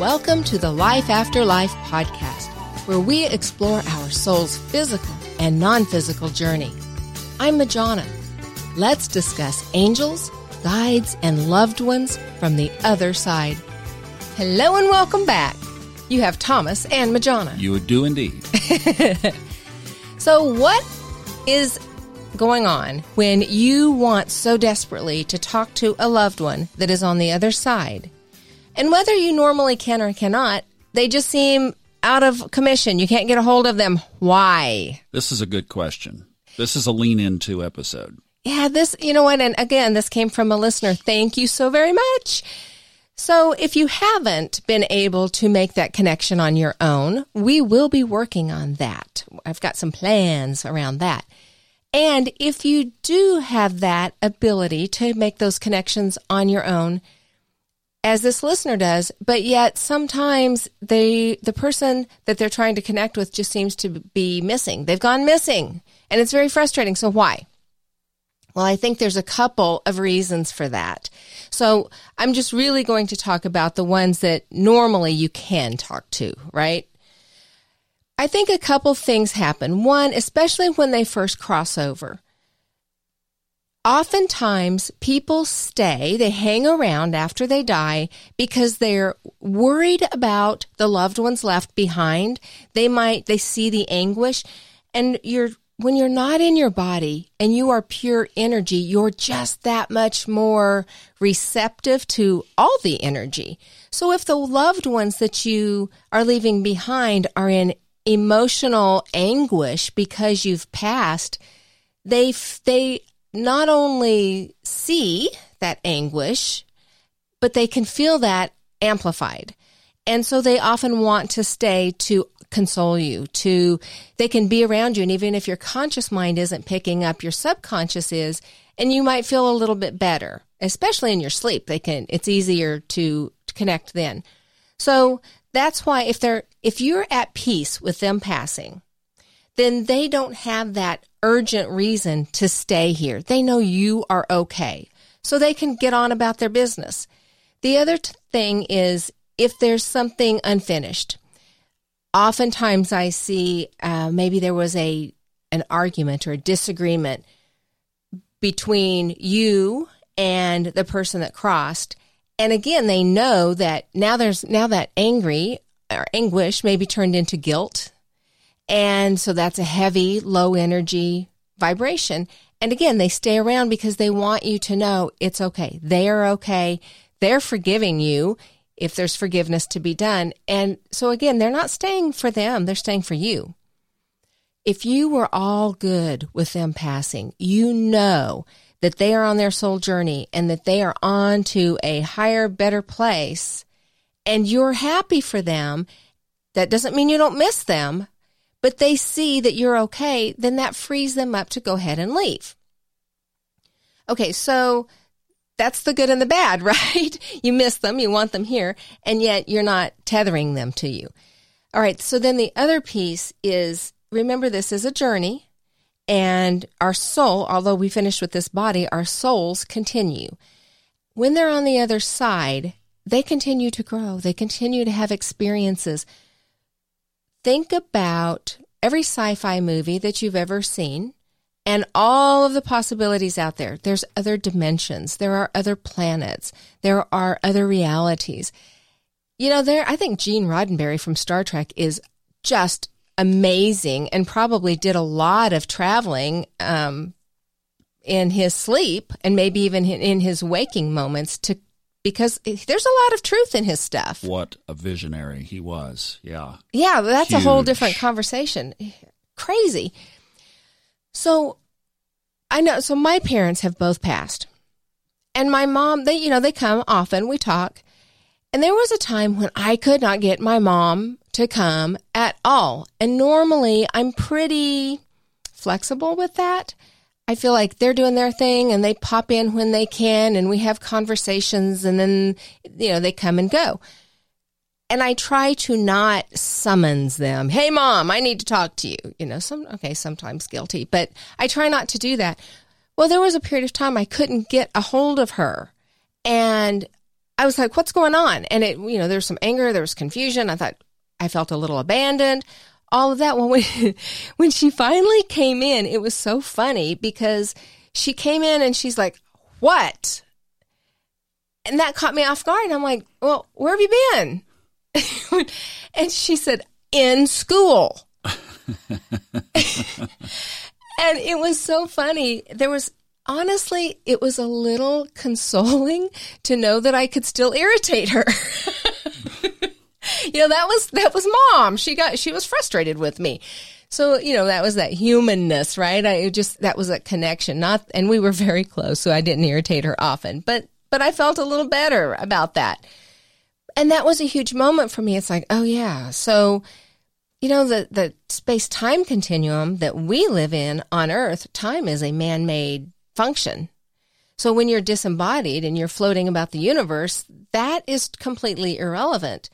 Welcome to the Life After Life podcast, where we explore our soul's physical and non physical journey. I'm Majana. Let's discuss angels, guides, and loved ones from the other side. Hello and welcome back. You have Thomas and Majana. You do indeed. So, what is going on when you want so desperately to talk to a loved one that is on the other side? And whether you normally can or cannot, they just seem out of commission. You can't get a hold of them. Why? This is a good question. This is a lean into episode. Yeah, this, you know what? And again, this came from a listener. Thank you so very much. So if you haven't been able to make that connection on your own, we will be working on that. I've got some plans around that. And if you do have that ability to make those connections on your own, as this listener does, but yet sometimes they, the person that they're trying to connect with just seems to be missing. They've gone missing and it's very frustrating. So why? Well, I think there's a couple of reasons for that. So I'm just really going to talk about the ones that normally you can talk to, right? I think a couple things happen. One, especially when they first cross over. Oftentimes, people stay, they hang around after they die because they're worried about the loved ones left behind. They might, they see the anguish and you're when you're not in your body and you are pure energy, you're just that much more receptive to all the energy. So if the loved ones that you are leaving behind are in emotional anguish because you've passed, they, they not only see that anguish, but they can feel that amplified. And so they often want to stay to console you, to, they can be around you. And even if your conscious mind isn't picking up, your subconscious is, and you might feel a little bit better, especially in your sleep. They can, it's easier to, to connect then. So that's why if they're, if you're at peace with them passing, then they don't have that urgent reason to stay here. They know you are okay. So they can get on about their business. The other t- thing is if there's something unfinished, oftentimes I see uh, maybe there was a an argument or a disagreement between you and the person that crossed, and again they know that now there's now that angry or anguish may be turned into guilt, and so that's a heavy, low energy vibration. And again, they stay around because they want you to know it's okay. They are okay. They're forgiving you if there's forgiveness to be done. And so again, they're not staying for them, they're staying for you. If you were all good with them passing, you know that they are on their soul journey and that they are on to a higher, better place, and you're happy for them. That doesn't mean you don't miss them, but they see that you're okay, then that frees them up to go ahead and leave. Okay, so that's the good and the bad, right? You miss them, you want them here, and yet you're not tethering them to you. All right, so then the other piece is remember this is a journey, and our soul, although we finish with this body, our souls continue. When they're on the other side, they continue to grow, they continue to have experiences. Think about every sci fi movie that you've ever seen and all of the possibilities out there. There's other dimensions. There are other planets. There are other realities. You know, there, I think Gene Roddenberry from Star Trek is just amazing and probably did a lot of traveling, um, in his sleep and maybe even in his waking moments to because there's a lot of truth in his stuff. What a visionary he was. Yeah. Yeah, that's Huge. a whole different conversation. Crazy. So I know, so my parents have both passed. And my mom, they, you know, they come often, we talk. And there was a time when I could not get my mom to come at all. And normally I'm pretty flexible with that. I feel like they're doing their thing and they pop in when they can and we have conversations and then, you know, they come and go and I try to not summons them. Hey, mom, I need to talk to you. You know, some, okay, sometimes guilty, but I try not to do that. Well, there was a period of time I couldn't get a hold of her and I was like, what's going on? And it, you know, there was some anger, there was confusion. I thought I felt a little abandoned, all of that. Well, when, when she finally came in, it was so funny because she came in and she's like, what? And that caught me off guard. And I'm like, well, where have you been? and she said, in school. and it was so funny. There was honestly, it was a little consoling to know that I could still irritate her. you know, that was that was mom. She got she was frustrated with me. So, you know, that was that humanness, right? I just that was a connection. Not and we were very close, so I didn't irritate her often. But but I felt a little better about that. And that was a huge moment for me. It's like, oh yeah. So you know, the, the space time continuum that we live in on Earth, time is a man made function. So when you're disembodied and you're floating about the universe, that is completely irrelevant.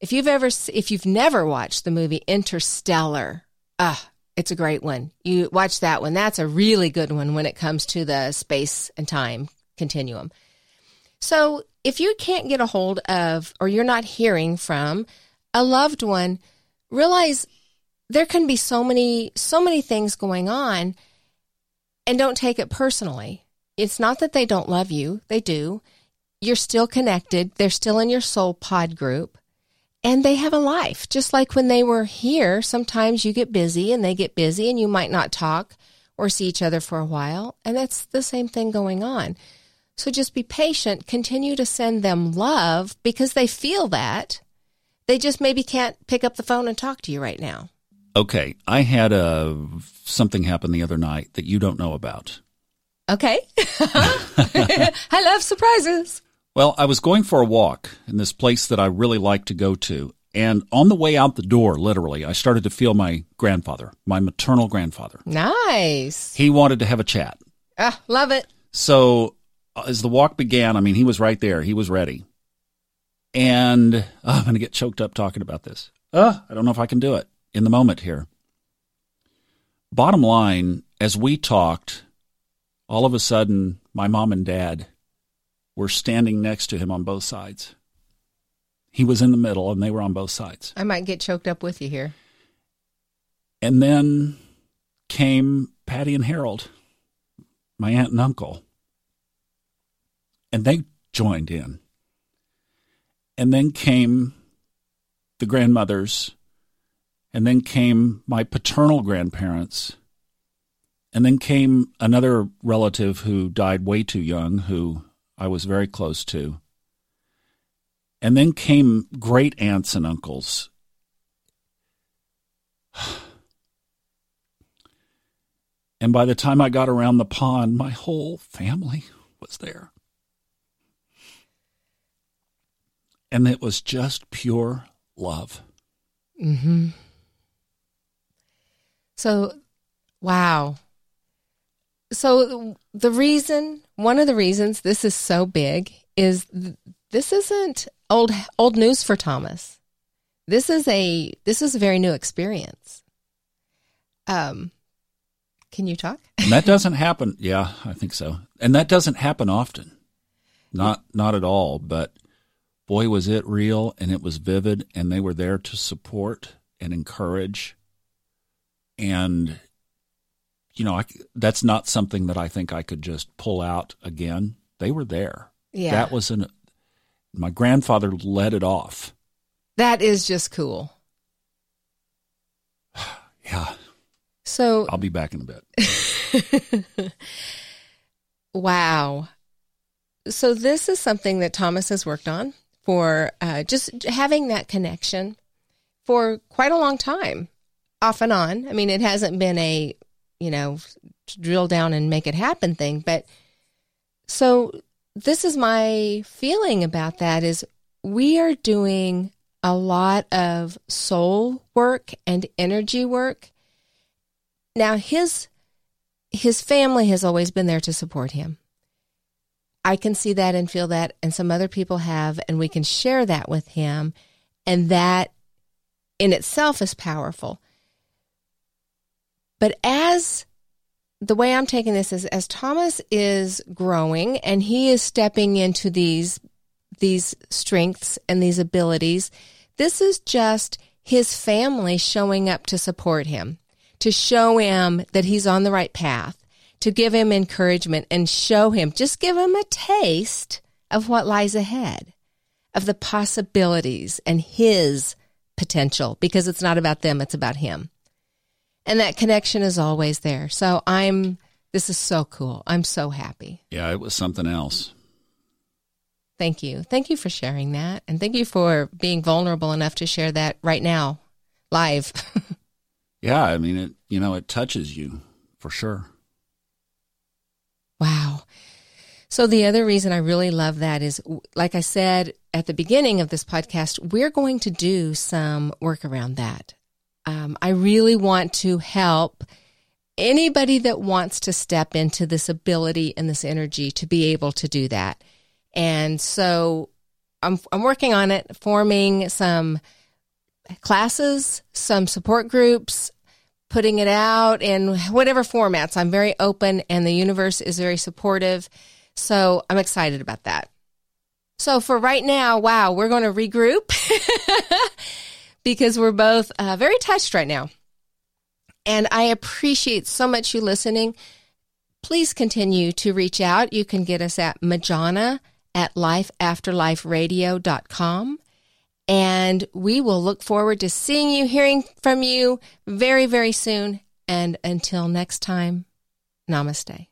If you've ever, if you've never watched the movie Interstellar, ah, it's a great one. You watch that one. That's a really good one when it comes to the space and time continuum. So if you can't get a hold of, or you're not hearing from a loved one, realize there can be so many, so many things going on and don't take it personally. It's not that they don't love you, they do. You're still connected, they're still in your soul pod group, and they have a life. Just like when they were here, sometimes you get busy and they get busy, and you might not talk or see each other for a while. And that's the same thing going on. So just be patient, continue to send them love because they feel that. They just maybe can't pick up the phone and talk to you right now. Okay, I had a something happen the other night that you don't know about. Okay. I love surprises. Well, I was going for a walk in this place that I really like to go to. And on the way out the door, literally, I started to feel my grandfather, my maternal grandfather. Nice. He wanted to have a chat. Ah, love it. So uh, as the walk began, I mean, he was right there. He was ready. And oh, I'm going to get choked up talking about this. Uh, I don't know if I can do it in the moment here. Bottom line, as we talked, all of a sudden, my mom and dad were standing next to him on both sides. He was in the middle and they were on both sides. I might get choked up with you here. And then came Patty and Harold, my aunt and uncle, and they joined in. And then came the grandmothers and then came my paternal grandparents. And then came another relative who died way too young, who I was very close to. And then came great aunts and uncles. And by the time I got around the pond, my whole family was there. And it was just pure love. Mm-hmm. So, wow. So, the reason, one of the reasons this is so big is th- this isn't old old news for Thomas. This is a this is a very new experience. Um, can you talk? and that doesn't happen. Yeah, I think so. And that doesn't happen often. Not not at all. But boy, was it real, and it was vivid, and they were there to support and encourage and you know, I, that's not something that I think I could just pull out again. They were there. Yeah. That was an my grandfather led it off. That is just cool. yeah. So I'll be back in a bit. wow. So this is something that Thomas has worked on for uh, just having that connection for quite a long time off and on. I mean, it hasn't been a, you know, drill down and make it happen thing, but so this is my feeling about that is we are doing a lot of soul work and energy work. Now his his family has always been there to support him. I can see that and feel that and some other people have and we can share that with him and that in itself is powerful. But as the way I'm taking this is as Thomas is growing and he is stepping into these these strengths and these abilities. This is just his family showing up to support him, to show him that he's on the right path, to give him encouragement and show him, just give him a taste of what lies ahead, of the possibilities and his potential, because it's not about them, it's about him. And that connection is always there. So I'm, this is so cool. I'm so happy. Yeah, it was something else. Thank you. Thank you for sharing that. And thank you for being vulnerable enough to share that right now, live. yeah, I mean, it, you know, it touches you for sure. Wow. So the other reason I really love that is, like I said at the beginning of this podcast, we're going to do some work around that. Um, I really want to help anybody that wants to step into this ability and this energy to be able to do that. And so I'm, I'm working on it, forming some classes, some support groups, putting it out in whatever formats. I'm very open and the universe is very supportive. So I'm excited about that. So for right now, wow, we're going to regroup because we're both uh, very touched right now. And I appreciate so much you listening. Please continue to reach out. You can get us at Majana at lifeafterliferadio.com. And we will look forward to seeing you, hearing from you very, very soon. And until next time, namaste.